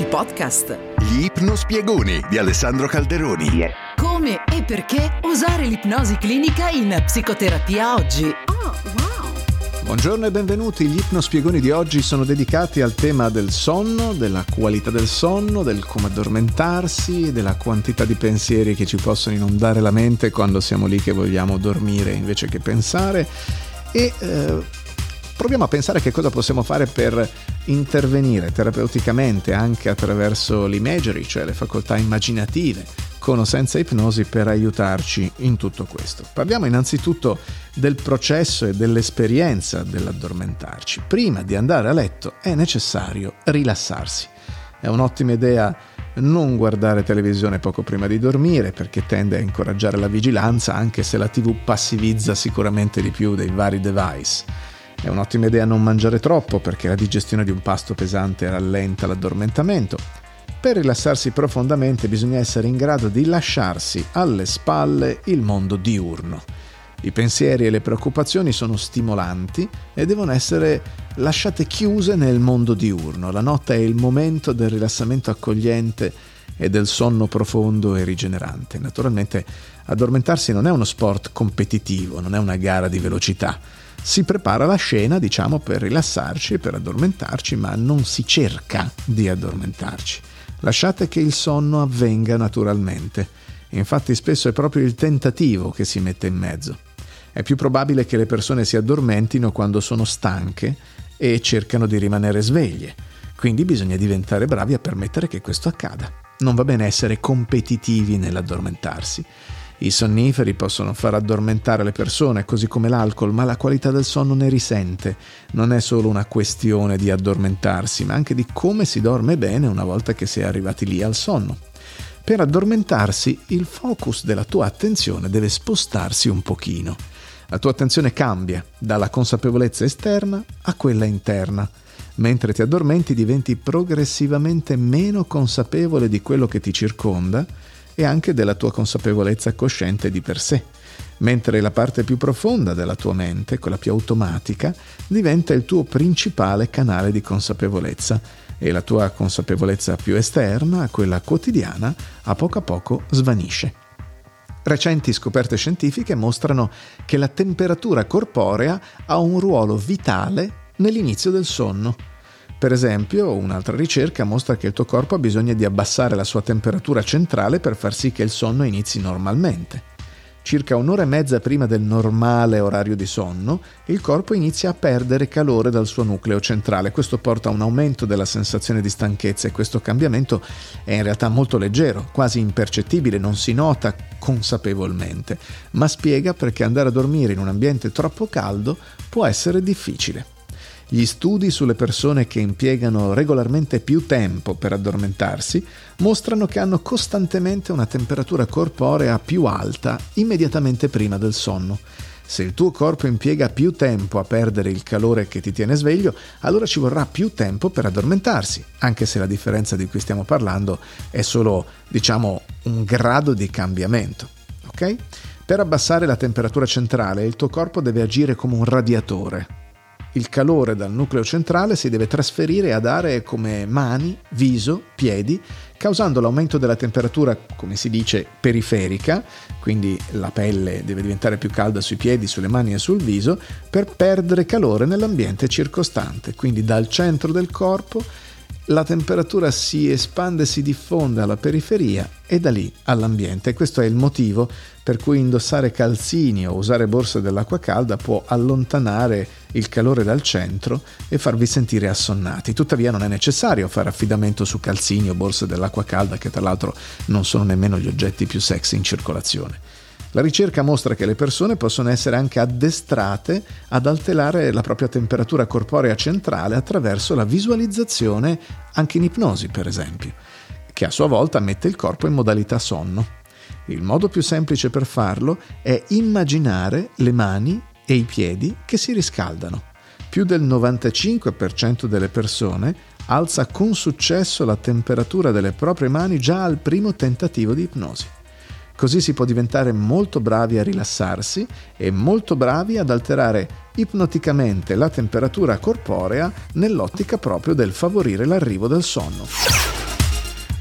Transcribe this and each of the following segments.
il podcast. Gli ipnospiegoni di Alessandro Calderoni. Yeah. Come e perché usare l'ipnosi clinica in psicoterapia oggi. Oh, wow. Buongiorno e benvenuti. Gli ipnospiegoni di oggi sono dedicati al tema del sonno, della qualità del sonno, del come addormentarsi, della quantità di pensieri che ci possono inondare la mente quando siamo lì che vogliamo dormire invece che pensare e eh, proviamo a pensare che cosa possiamo fare per intervenire terapeuticamente anche attraverso l'imagery, cioè le facoltà immaginative, con o senza ipnosi, per aiutarci in tutto questo. Parliamo innanzitutto del processo e dell'esperienza dell'addormentarci. Prima di andare a letto è necessario rilassarsi. È un'ottima idea non guardare televisione poco prima di dormire perché tende a incoraggiare la vigilanza anche se la TV passivizza sicuramente di più dei vari device. È un'ottima idea non mangiare troppo perché la digestione di un pasto pesante rallenta l'addormentamento. Per rilassarsi profondamente bisogna essere in grado di lasciarsi alle spalle il mondo diurno. I pensieri e le preoccupazioni sono stimolanti e devono essere lasciate chiuse nel mondo diurno. La notte è il momento del rilassamento accogliente e del sonno profondo e rigenerante. Naturalmente addormentarsi non è uno sport competitivo, non è una gara di velocità si prepara la scena, diciamo, per rilassarci, per addormentarci, ma non si cerca di addormentarci. Lasciate che il sonno avvenga naturalmente. Infatti spesso è proprio il tentativo che si mette in mezzo. È più probabile che le persone si addormentino quando sono stanche e cercano di rimanere sveglie. Quindi bisogna diventare bravi a permettere che questo accada. Non va bene essere competitivi nell'addormentarsi. I sonniferi possono far addormentare le persone, così come l'alcol, ma la qualità del sonno ne risente. Non è solo una questione di addormentarsi, ma anche di come si dorme bene una volta che si è arrivati lì al sonno. Per addormentarsi, il focus della tua attenzione deve spostarsi un pochino. La tua attenzione cambia dalla consapevolezza esterna a quella interna. Mentre ti addormenti diventi progressivamente meno consapevole di quello che ti circonda e anche della tua consapevolezza cosciente di per sé, mentre la parte più profonda della tua mente, quella più automatica, diventa il tuo principale canale di consapevolezza e la tua consapevolezza più esterna, quella quotidiana, a poco a poco svanisce. Recenti scoperte scientifiche mostrano che la temperatura corporea ha un ruolo vitale nell'inizio del sonno per esempio, un'altra ricerca mostra che il tuo corpo ha bisogno di abbassare la sua temperatura centrale per far sì che il sonno inizi normalmente. Circa un'ora e mezza prima del normale orario di sonno, il corpo inizia a perdere calore dal suo nucleo centrale. Questo porta a un aumento della sensazione di stanchezza e questo cambiamento è in realtà molto leggero, quasi impercettibile, non si nota consapevolmente, ma spiega perché andare a dormire in un ambiente troppo caldo può essere difficile. Gli studi sulle persone che impiegano regolarmente più tempo per addormentarsi mostrano che hanno costantemente una temperatura corporea più alta immediatamente prima del sonno. Se il tuo corpo impiega più tempo a perdere il calore che ti tiene sveglio, allora ci vorrà più tempo per addormentarsi, anche se la differenza di cui stiamo parlando è solo, diciamo, un grado di cambiamento. Ok? Per abbassare la temperatura centrale, il tuo corpo deve agire come un radiatore, il calore dal nucleo centrale si deve trasferire ad aree come mani, viso, piedi, causando l'aumento della temperatura, come si dice, periferica, quindi la pelle deve diventare più calda sui piedi, sulle mani e sul viso, per perdere calore nell'ambiente circostante, quindi dal centro del corpo la temperatura si espande si diffonde alla periferia e da lì all'ambiente. Questo è il motivo per cui indossare calzini o usare borse dell'acqua calda può allontanare il calore dal centro e farvi sentire assonnati. Tuttavia non è necessario fare affidamento su calzini o borse dell'acqua calda che tra l'altro non sono nemmeno gli oggetti più sexy in circolazione. La ricerca mostra che le persone possono essere anche addestrate ad alterare la propria temperatura corporea centrale attraverso la visualizzazione, anche in ipnosi per esempio, che a sua volta mette il corpo in modalità sonno. Il modo più semplice per farlo è immaginare le mani e i piedi che si riscaldano. Più del 95% delle persone alza con successo la temperatura delle proprie mani già al primo tentativo di ipnosi. Così si può diventare molto bravi a rilassarsi e molto bravi ad alterare ipnoticamente la temperatura corporea nell'ottica proprio del favorire l'arrivo del sonno.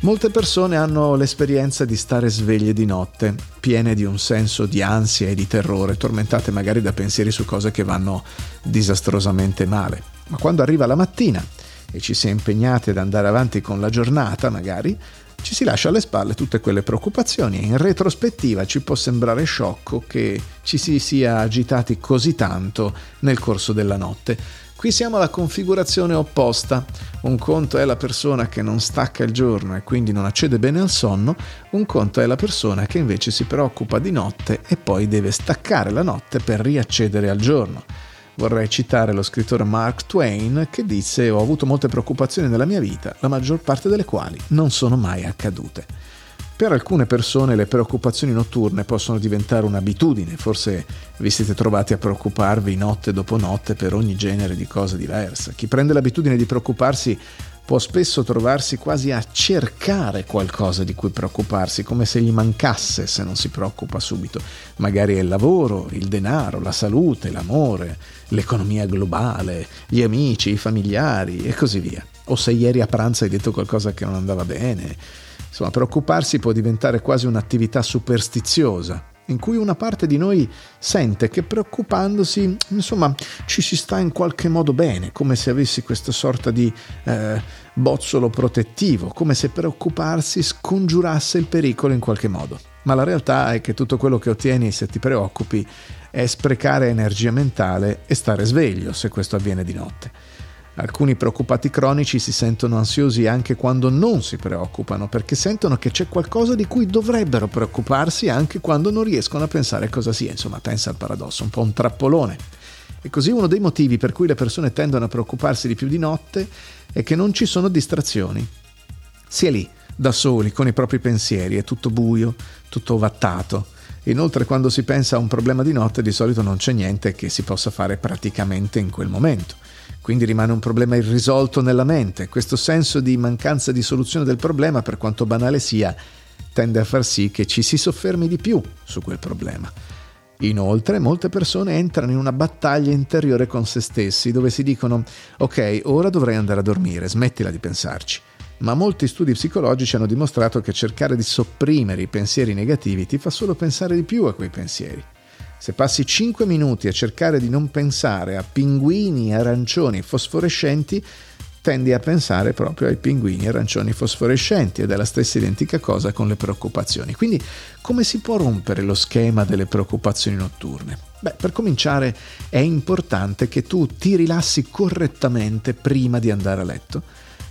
Molte persone hanno l'esperienza di stare sveglie di notte, piene di un senso di ansia e di terrore, tormentate magari da pensieri su cose che vanno disastrosamente male. Ma quando arriva la mattina e ci si è impegnati ad andare avanti con la giornata, magari, ci si lascia alle spalle tutte quelle preoccupazioni e in retrospettiva ci può sembrare sciocco che ci si sia agitati così tanto nel corso della notte. Qui siamo alla configurazione opposta. Un conto è la persona che non stacca il giorno e quindi non accede bene al sonno, un conto è la persona che invece si preoccupa di notte e poi deve staccare la notte per riaccedere al giorno. Vorrei citare lo scrittore Mark Twain che disse ho avuto molte preoccupazioni nella mia vita, la maggior parte delle quali non sono mai accadute. Per alcune persone le preoccupazioni notturne possono diventare un'abitudine, forse vi siete trovati a preoccuparvi notte dopo notte per ogni genere di cosa diversa. Chi prende l'abitudine di preoccuparsi può spesso trovarsi quasi a cercare qualcosa di cui preoccuparsi, come se gli mancasse se non si preoccupa subito. Magari è il lavoro, il denaro, la salute, l'amore, l'economia globale, gli amici, i familiari e così via. O se ieri a pranzo hai detto qualcosa che non andava bene Insomma, preoccuparsi può diventare quasi un'attività superstiziosa, in cui una parte di noi sente che preoccupandosi, insomma, ci si sta in qualche modo bene, come se avessi questa sorta di eh, bozzolo protettivo, come se preoccuparsi scongiurasse il pericolo in qualche modo. Ma la realtà è che tutto quello che ottieni se ti preoccupi è sprecare energia mentale e stare sveglio se questo avviene di notte. Alcuni preoccupati cronici si sentono ansiosi anche quando non si preoccupano, perché sentono che c'è qualcosa di cui dovrebbero preoccuparsi anche quando non riescono a pensare cosa sia. Insomma, pensa al paradosso, un po' un trappolone. E così uno dei motivi per cui le persone tendono a preoccuparsi di più di notte è che non ci sono distrazioni. Si è lì, da soli, con i propri pensieri, è tutto buio, tutto ovattato. Inoltre quando si pensa a un problema di notte di solito non c'è niente che si possa fare praticamente in quel momento. Quindi rimane un problema irrisolto nella mente. Questo senso di mancanza di soluzione del problema, per quanto banale sia, tende a far sì che ci si soffermi di più su quel problema. Inoltre, molte persone entrano in una battaglia interiore con se stessi, dove si dicono: Ok, ora dovrei andare a dormire, smettila di pensarci. Ma molti studi psicologici hanno dimostrato che cercare di sopprimere i pensieri negativi ti fa solo pensare di più a quei pensieri. Se passi 5 minuti a cercare di non pensare a pinguini arancioni fosforescenti, tendi a pensare proprio ai pinguini arancioni fosforescenti ed è la stessa identica cosa con le preoccupazioni. Quindi come si può rompere lo schema delle preoccupazioni notturne? Beh, per cominciare è importante che tu ti rilassi correttamente prima di andare a letto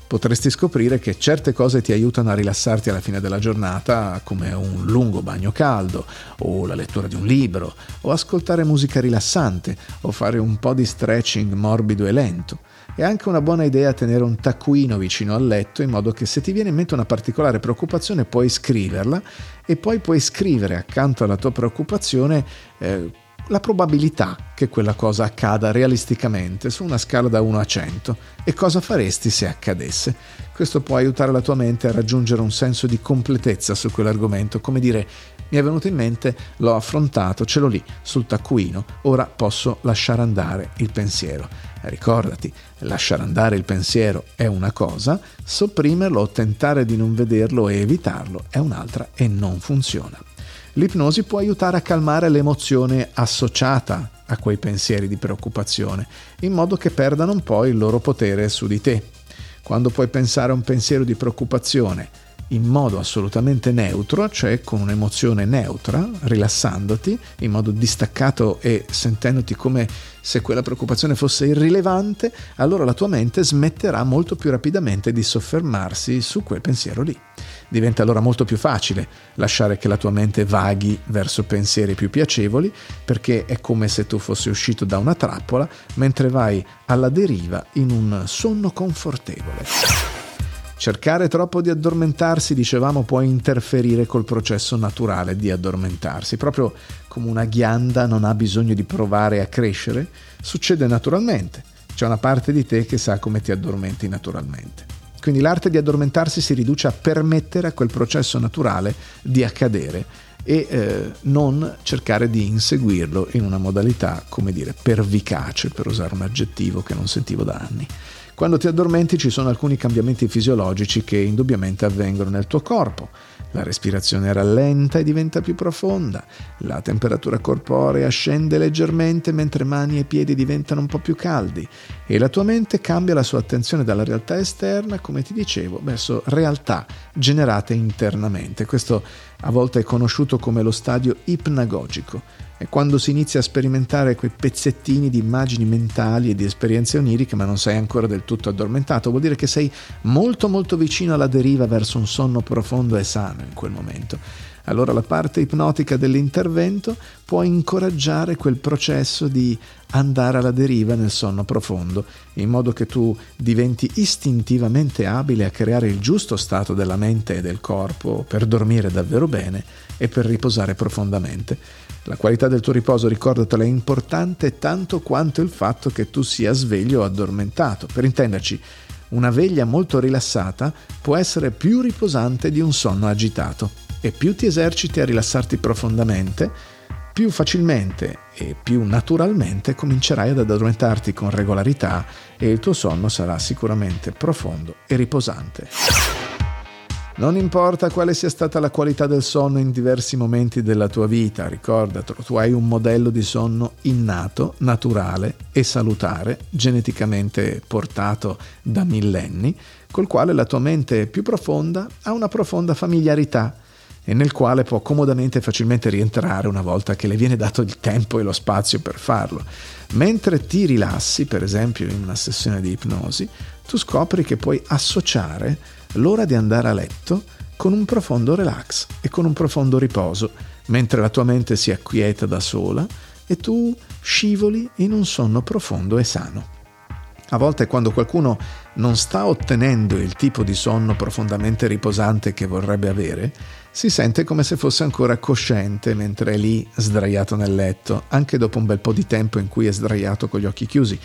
potresti scoprire che certe cose ti aiutano a rilassarti alla fine della giornata, come un lungo bagno caldo, o la lettura di un libro, o ascoltare musica rilassante, o fare un po' di stretching morbido e lento. È anche una buona idea tenere un taccuino vicino al letto in modo che se ti viene in mente una particolare preoccupazione puoi scriverla e poi puoi scrivere accanto alla tua preoccupazione eh, la probabilità che quella cosa accada realisticamente su una scala da 1 a 100 e cosa faresti se accadesse. Questo può aiutare la tua mente a raggiungere un senso di completezza su quell'argomento, come dire mi è venuto in mente, l'ho affrontato, ce l'ho lì sul taccuino, ora posso lasciare andare il pensiero. Ricordati, lasciare andare il pensiero è una cosa, sopprimerlo o tentare di non vederlo e evitarlo è un'altra e non funziona. L'ipnosi può aiutare a calmare l'emozione associata a quei pensieri di preoccupazione, in modo che perdano un po' il loro potere su di te. Quando puoi pensare a un pensiero di preoccupazione in modo assolutamente neutro, cioè con un'emozione neutra, rilassandoti, in modo distaccato e sentendoti come se quella preoccupazione fosse irrilevante, allora la tua mente smetterà molto più rapidamente di soffermarsi su quel pensiero lì. Diventa allora molto più facile lasciare che la tua mente vaghi verso pensieri più piacevoli perché è come se tu fossi uscito da una trappola mentre vai alla deriva in un sonno confortevole. Cercare troppo di addormentarsi, dicevamo, può interferire col processo naturale di addormentarsi. Proprio come una ghianda non ha bisogno di provare a crescere, succede naturalmente. C'è una parte di te che sa come ti addormenti naturalmente. Quindi l'arte di addormentarsi si riduce a permettere a quel processo naturale di accadere e eh, non cercare di inseguirlo in una modalità, come dire, pervicace, per usare un aggettivo che non sentivo da anni. Quando ti addormenti ci sono alcuni cambiamenti fisiologici che indubbiamente avvengono nel tuo corpo. La respirazione rallenta e diventa più profonda, la temperatura corporea scende leggermente mentre mani e piedi diventano un po' più caldi e la tua mente cambia la sua attenzione dalla realtà esterna, come ti dicevo, verso realtà generate internamente. Questo a volte è conosciuto come lo stadio ipnagogico. È quando si inizia a sperimentare quei pezzettini di immagini mentali e di esperienze oniriche, ma non sei ancora del tutto addormentato. Vuol dire che sei molto molto vicino alla deriva verso un sonno profondo e sano in quel momento. Allora la parte ipnotica dell'intervento può incoraggiare quel processo di andare alla deriva nel sonno profondo, in modo che tu diventi istintivamente abile a creare il giusto stato della mente e del corpo per dormire davvero bene e per riposare profondamente. La qualità del tuo riposo, ricordatela, è importante tanto quanto il fatto che tu sia sveglio o addormentato. Per intenderci, una veglia molto rilassata può essere più riposante di un sonno agitato e più ti eserciti a rilassarti profondamente, più facilmente e più naturalmente comincerai ad addormentarti con regolarità e il tuo sonno sarà sicuramente profondo e riposante. Non importa quale sia stata la qualità del sonno in diversi momenti della tua vita, ricordatelo, tu hai un modello di sonno innato, naturale e salutare, geneticamente portato da millenni, col quale la tua mente più profonda ha una profonda familiarità e nel quale può comodamente e facilmente rientrare una volta che le viene dato il tempo e lo spazio per farlo. Mentre ti rilassi, per esempio in una sessione di ipnosi, tu scopri che puoi associare l'ora di andare a letto con un profondo relax e con un profondo riposo, mentre la tua mente si acquieta da sola e tu scivoli in un sonno profondo e sano. A volte quando qualcuno non sta ottenendo il tipo di sonno profondamente riposante che vorrebbe avere, si sente come se fosse ancora cosciente mentre è lì sdraiato nel letto, anche dopo un bel po' di tempo in cui è sdraiato con gli occhi chiusi.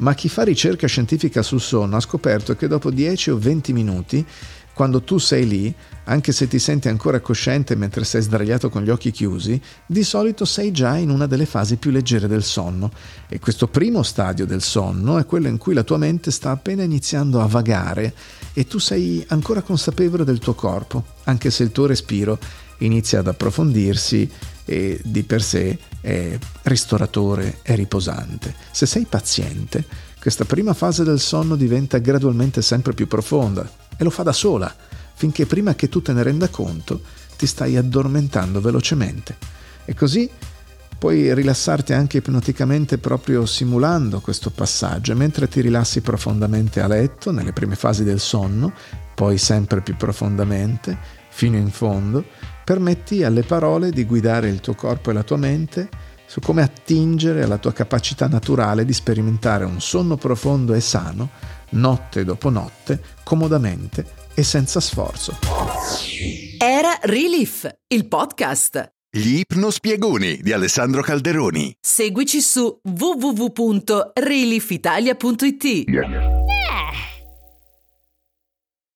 Ma chi fa ricerca scientifica sul sonno ha scoperto che dopo 10 o 20 minuti quando tu sei lì, anche se ti senti ancora cosciente mentre sei sdraiato con gli occhi chiusi, di solito sei già in una delle fasi più leggere del sonno. E questo primo stadio del sonno è quello in cui la tua mente sta appena iniziando a vagare e tu sei ancora consapevole del tuo corpo, anche se il tuo respiro inizia ad approfondirsi e di per sé è ristoratore e riposante. Se sei paziente, questa prima fase del sonno diventa gradualmente sempre più profonda e lo fa da sola, finché prima che tu te ne renda conto ti stai addormentando velocemente. E così puoi rilassarti anche ipnoticamente proprio simulando questo passaggio, mentre ti rilassi profondamente a letto, nelle prime fasi del sonno, poi sempre più profondamente, fino in fondo, permetti alle parole di guidare il tuo corpo e la tua mente su come attingere alla tua capacità naturale di sperimentare un sonno profondo e sano notte dopo notte, comodamente e senza sforzo. Era Relief, il podcast. Gli ipnospiegoni di Alessandro Calderoni. Seguici su www.reliefitalia.it.